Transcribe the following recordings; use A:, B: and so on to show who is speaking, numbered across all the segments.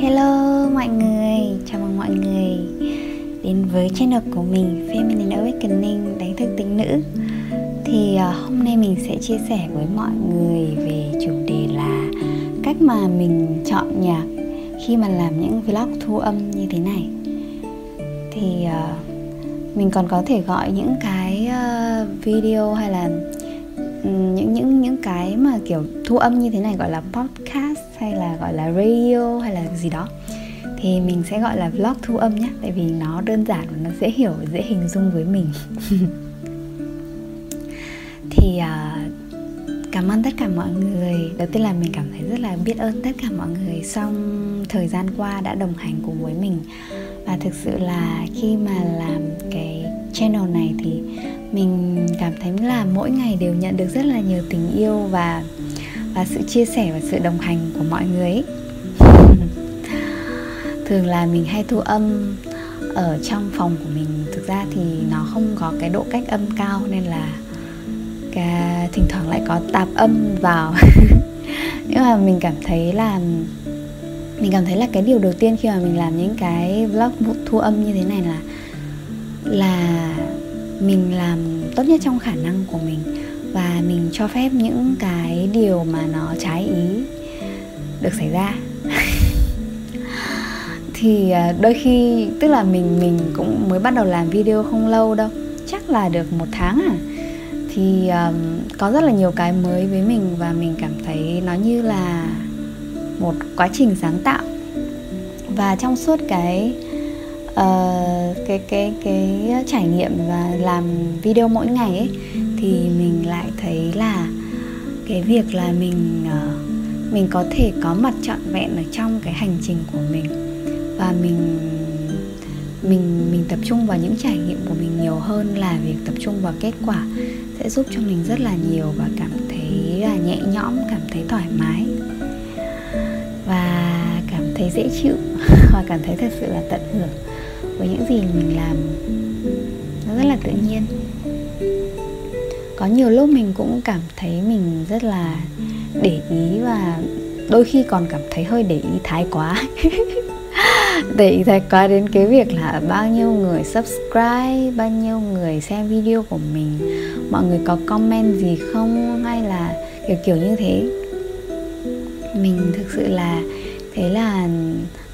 A: Hello mọi người, chào mừng mọi người đến với channel của mình Feminine Awakening đánh thức tính nữ. Thì à, hôm nay mình sẽ chia sẻ với mọi người về chủ đề là cách mà mình chọn nhạc khi mà làm những vlog thu âm như thế này. Thì à, mình còn có thể gọi những cái à, video hay là ừ, những những những cái mà kiểu thu âm như thế này gọi là podcast hay là gọi là radio hay là gì đó thì mình sẽ gọi là vlog thu âm nhé tại vì nó đơn giản và nó dễ hiểu dễ hình dung với mình. Thì uh, cảm ơn tất cả mọi người. Đầu tiên là mình cảm thấy rất là biết ơn tất cả mọi người trong thời gian qua đã đồng hành cùng với mình. Và thực sự là khi mà làm cái channel này thì mình cảm thấy là mỗi ngày đều nhận được rất là nhiều tình yêu và và sự chia sẻ và sự đồng hành của mọi người ấy. thường là mình hay thu âm ở trong phòng của mình. Thực ra thì nó không có cái độ cách âm cao nên là cái, thỉnh thoảng lại có tạp âm vào. Nhưng mà mình cảm thấy là, mình cảm thấy là cái điều đầu tiên khi mà mình làm những cái vlog thu âm như thế này là là mình làm tốt nhất trong khả năng của mình và mình cho phép những cái điều mà nó trái ý được xảy ra. Thì ờ, đôi khi tức là mình mình cũng mới bắt đầu làm video không lâu đâu chắc là được một tháng à. Thì um, có rất là nhiều cái mới với mình và mình cảm thấy nó như là một quá trình sáng tạo. Và trong suốt cái uh, cái cái cái trải nghiệm và làm video mỗi ngày ấy thì mình lại thấy là cái việc là mình uh, mình có thể có mặt trọn vẹn ở trong cái hành trình của mình và mình mình mình tập trung vào những trải nghiệm của mình nhiều hơn là việc tập trung vào kết quả sẽ giúp cho mình rất là nhiều và cảm thấy là nhẹ nhõm cảm thấy thoải mái và cảm thấy dễ chịu và cảm thấy thật sự là tận hưởng với những gì mình làm. Nó rất là tự nhiên. Có nhiều lúc mình cũng cảm thấy mình rất là để ý và đôi khi còn cảm thấy hơi để ý thái quá. Để ý thái quá đến cái việc là bao nhiêu người subscribe, bao nhiêu người xem video của mình. Mọi người có comment gì không? Hay là kiểu kiểu như thế. Mình thực sự là, thế là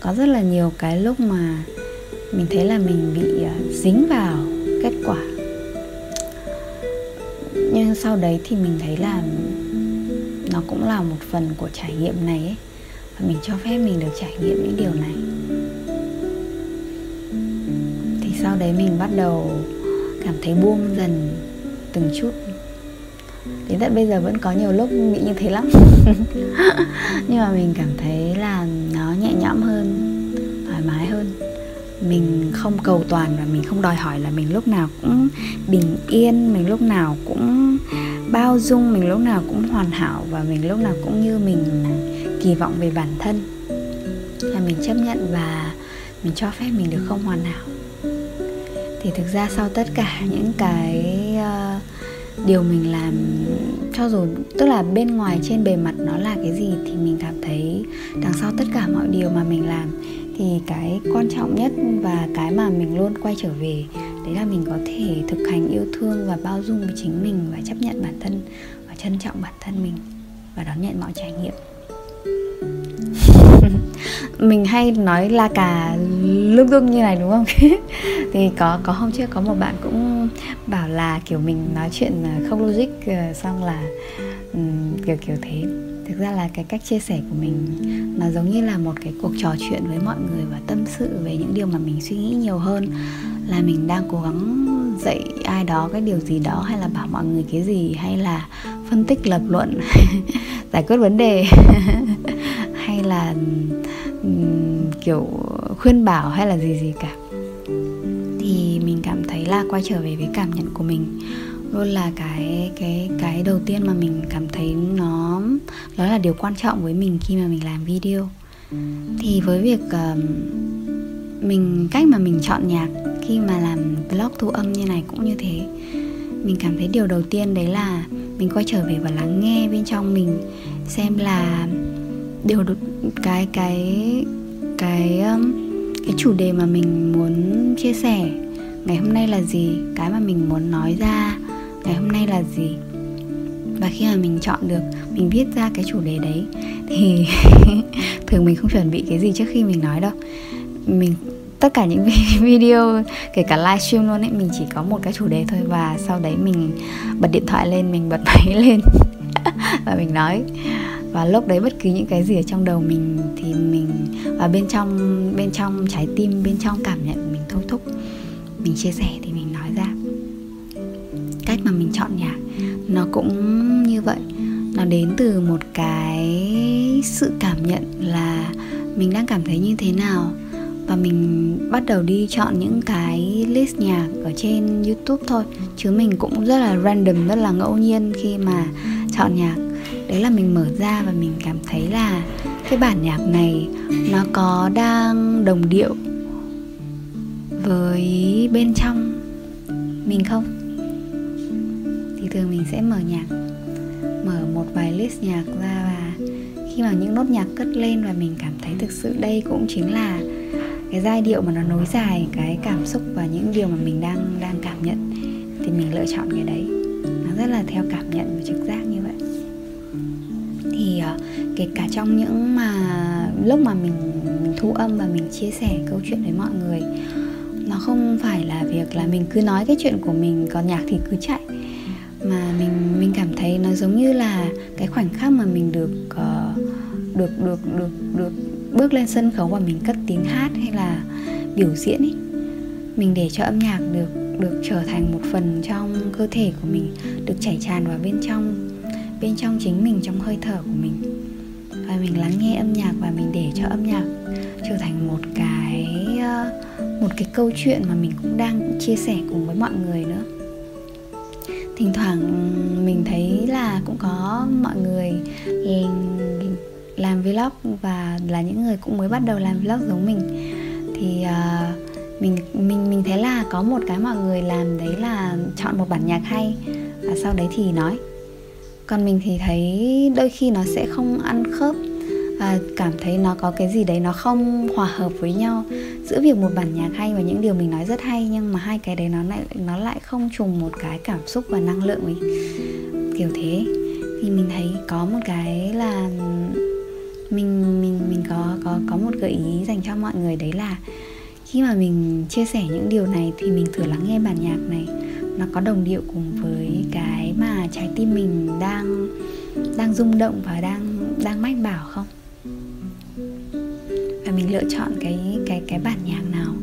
A: có rất là nhiều cái lúc mà mình thấy là mình bị ờ, dính vào kết quả. Nhưng sau đấy thì mình thấy là nó cũng là một phần của trải nghiệm này ấy. Và mình cho phép mình được trải nghiệm những điều này. Thì sau đấy mình bắt đầu cảm thấy buông dần từng chút. Đến tận bây giờ vẫn có nhiều lúc nghĩ như thế lắm. Nhưng mà mình cảm thấy là nó nhẹ nhõm hơn mình không cầu toàn và mình không đòi hỏi là mình lúc nào cũng bình yên mình lúc nào cũng bao dung mình lúc nào cũng hoàn hảo và mình lúc nào cũng như mình kỳ vọng về bản thân. Là mình chấp nhận và mình cho phép mình được không hoàn hảo. Thì thực ra sau tất cả những cái uh, điều mình làm cho dù tức là bên ngoài trên bề mặt nó là cái gì thì mình cảm thấy đằng sau tất cả mọi điều mà mình làm thì cái quan trọng nhất và cái mà mình luôn quay trở về đấy là mình có thể thực hành yêu thương và bao dung với chính mình và chấp nhận bản thân và trân trọng bản thân mình và đón nhận mọi trải nghiệm. Mình hay nói la cà lung tung như này đúng không? Thì có có hôm trước có một bạn cũng bảo là kiểu mình nói chuyện à, không logic ờ, xong là um, kiểu kiểu thế thực ra là cái cách chia sẻ của mình nó giống như là một cái cuộc trò chuyện với mọi người và tâm sự về những điều mà mình suy nghĩ nhiều hơn. Là mình đang cố gắng dạy ai đó cái điều gì đó hay là bảo mọi người cái gì hay là phân tích lập luận giải quyết vấn đề hay là um, kiểu khuyên bảo hay là gì gì cả. Thì mình cảm thấy là quay trở về với cảm nhận của mình luôn là cái cái cái đầu tiên mà mình cảm thấy nó đó là điều quan trọng với mình khi mà mình làm video. Thì với việc uh, mình cách mà mình chọn nhạc khi mà làm vlog thu âm như này cũng như thế mình cảm thấy điều đầu tiên đấy là mình quay trở về và lắng nghe bên trong mình xem là điều cái cái cái cái chủ đề mà mình muốn chia sẻ ngày hôm nay là gì cái mà mình muốn nói ra ngày hôm nay là gì? Và khi mà mình chọn được, mình viết ra cái chủ đề đấy, thì thường mình không chuẩn bị cái gì trước khi mình nói đâu. Mình, tất cả những video, kể cả livestream luôn ấy, mình chỉ có một cái chủ đề thôi và sau đấy mình bật điện thoại lên, mình bật máy lên và mình nói. Và lúc đấy bất cứ những cái gì ở trong đầu mình thì mình, và bên trong bên trong trái tim, bên trong cảm nhận mình thôi thúc, mình chia sẻ thì mình nói ra cách mà mình chọn nhạc. Nó cũng như vậy. Nó đến từ một cái sự cảm nhận là mình đang cảm thấy như thế nào. Và mình bắt đầu đi chọn những cái list nhạc ở trên YouTube thôi. Chứ mình cũng rất là random, rất là ngẫu nhiên khi mà chọn nhạc. Đấy là mình mở ra và mình cảm thấy là cái bản nhạc này nó có đang đồng điệu với bên trong mình không? Thường mình sẽ mở nhạc, mở một vài list nhạc ra và khi mà những nốt nhạc cất lên và mình cảm thấy thực sự đây cũng chính là cái giai điệu mà nó nối dài cái cảm xúc và những điều mà mình đang đang cảm nhận, thì mình lựa chọn cái đấy. Nó rất là theo cảm nhận và trực giác như vậy. Thì ờ, kể cả trong những mà lúc mà mình mình thu âm và mình chia sẻ câu chuyện với mọi người, nó không phải là việc là mình cứ nói cái chuyện của mình, còn nhạc thì cứ chạy giống như là cái khoảnh khắc mà mình được uh, được được được được bước lên sân khấu và mình cất tiếng hát hay là biểu diễn ấy mình để cho âm nhạc được được trở thành một phần trong cơ thể của mình được chảy tràn vào bên trong bên trong chính mình trong hơi thở của mình. Và mình lắng nghe âm nhạc và mình để cho âm nhạc trở thành một cái ờ, một cái câu chuyện mà mình cũng đang chia sẻ cùng với mọi người nữa thỉnh thoảng mình thấy là cũng có mọi người làm vlog và là những người cũng mới bắt đầu làm vlog giống mình. Thì uh, mình mình mình thấy là có một cái mọi người làm đấy là chọn một bản nhạc hay và sau đấy thì nói. Còn mình thì thấy đôi khi nó sẽ không ăn khớp và cảm thấy nó có cái gì đấy nó không hòa hợp với nhau. Giữa việc một bản nhạc hay và những điều mình nói rất hay, nhưng mà hai cái đấy nó lại nó lại không trùng một cái cảm xúc và năng lượng ấy kiểu thế. Thì mình thấy có một cái là mình mình mình có có có một gợi ý dành cho mọi người đấy là khi mà mình chia sẻ những điều này thì mình thử lắng nghe bản nhạc này. Nó có đồng điệu cùng với cái mà trái tim mình đang đang rung động và đang đang mách bảo không? Mình lựa chọn cái cái cái bản nhạc nào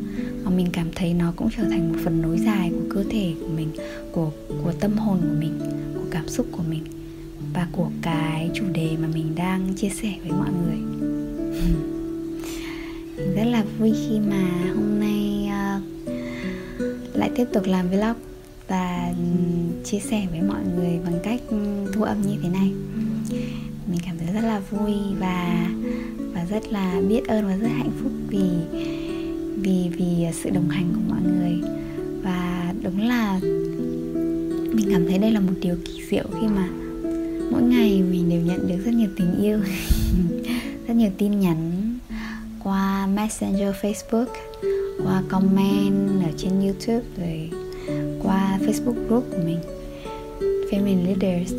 A: mà mình cảm thấy nó cũng trở thành một phần nối dài của cơ thể của mình của của tâm hồn của mình của cảm xúc của mình và của cái chủ đề mà mình đang chia sẻ với mọi người. Rất là vui khi mà hôm nay uh, lại tiếp tục làm vlog và ừ, chia sẻ với mọi người bằng cách thu âm như thế này mình cảm thấy rất là vui và và rất là biết ơn và rất hạnh phúc vì vì vì sự đồng hành của mọi người. Và đúng là mình cảm thấy đây là một điều kỳ diệu khi mà mỗi ngày mình đều nhận được rất nhiều tình yêu rất nhiều tin nhắn qua messenger facebook qua comment ở trên youtube rồi qua facebook group của mình feminine leaders.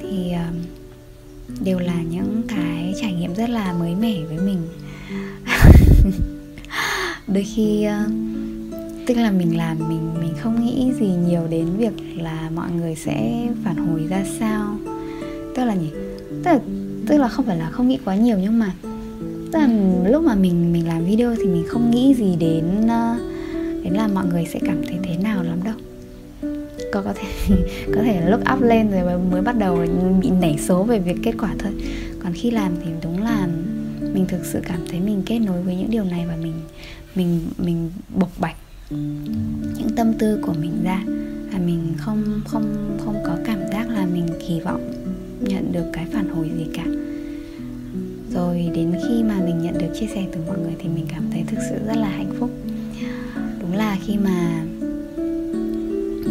A: Thì um, đều là những cái trải nghiệm rất là mới mẻ với mình. Đôi khi ờ, tức là mình làm mình mình không nghĩ gì nhiều đến việc là mọi người sẽ phản hồi ra sao. Tức là nhỉ? Tức là tức là không phải là không nghĩ quá nhiều nhưng mà, tức là lúc mà mình mình làm video thì mình không nghĩ gì đến ờ, đến là mọi người sẽ cảm thấy thế nào có có thể có thể là lúc up lên rồi mới bắt đầu bị nảy số về việc kết quả thôi. Còn khi làm thì đúng là mình thực sự cảm thấy mình kết nối với những điều này và mình mình mình bộc bạch những tâm tư của mình ra. Và mình không không không có cảm giác là mình kỳ vọng nhận được cái phản hồi gì cả. Rồi đến khi mà mình nhận được chia sẻ từ mọi người thì mình cảm thấy thực sự rất là hạnh phúc. Đúng là khi mà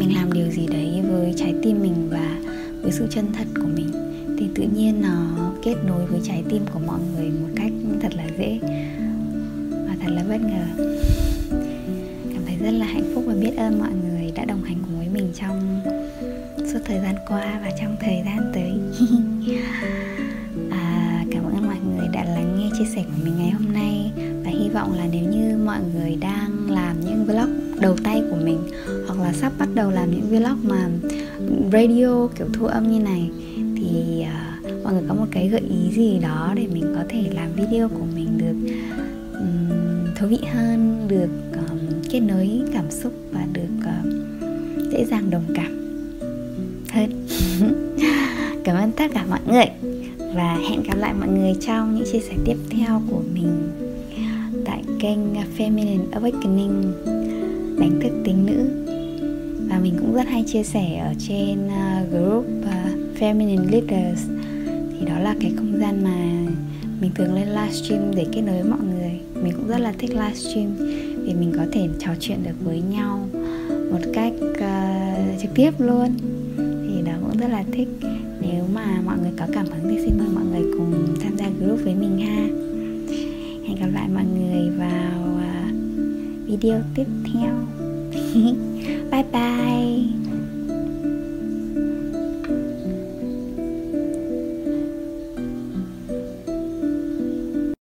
A: mình làm điều gì đấy với trái tim mình và với sự chân thật của mình thì tự nhiên nó kết nối với trái tim của mọi người một cách thật là dễ và thật là bất ngờ. Cảm thấy rất là hạnh phúc và biết ơn mọi người đã đồng hành cùng với mình trong suốt thời gian qua và trong thời gian tới. À, cảm ơn mọi người đã lắng nghe chia sẻ của mình ngày hôm nay và hy vọng là nếu như mọi người đang làm những vlog đầu tay của mình hoặc là sắp bắt đầu làm những vlog mà radio kiểu thu âm như này thì uh, mọi người có một cái gợi ý gì đó để mình có thể làm video của mình được um, thú vị hơn được um, kết nối cảm xúc và được uh, dễ dàng đồng cảm hơn? Cảm ơn tất cả mọi người và hẹn gặp lại mọi người trong những chia sẻ tiếp theo của mình tại kênh Feminine Awakening đánh thức tính nữ và mình cũng rất hay chia sẻ ở trên uh, group uh, Feminine Leaders. Thì đó là cái không gian mà mình thường lên livestream để kết nối với mọi người. Mình cũng rất là thích livestream vì mình có thể trò chuyện được với nhau một cách uh, trực tiếp luôn. Thì đó cũng rất là thích. Nếu mà mọi người có cảm hứng thì xin mời mọi người cùng tham gia group với mình ha. Hẹn gặp lại mọi người vào uh, video tiếp theo. 拜拜。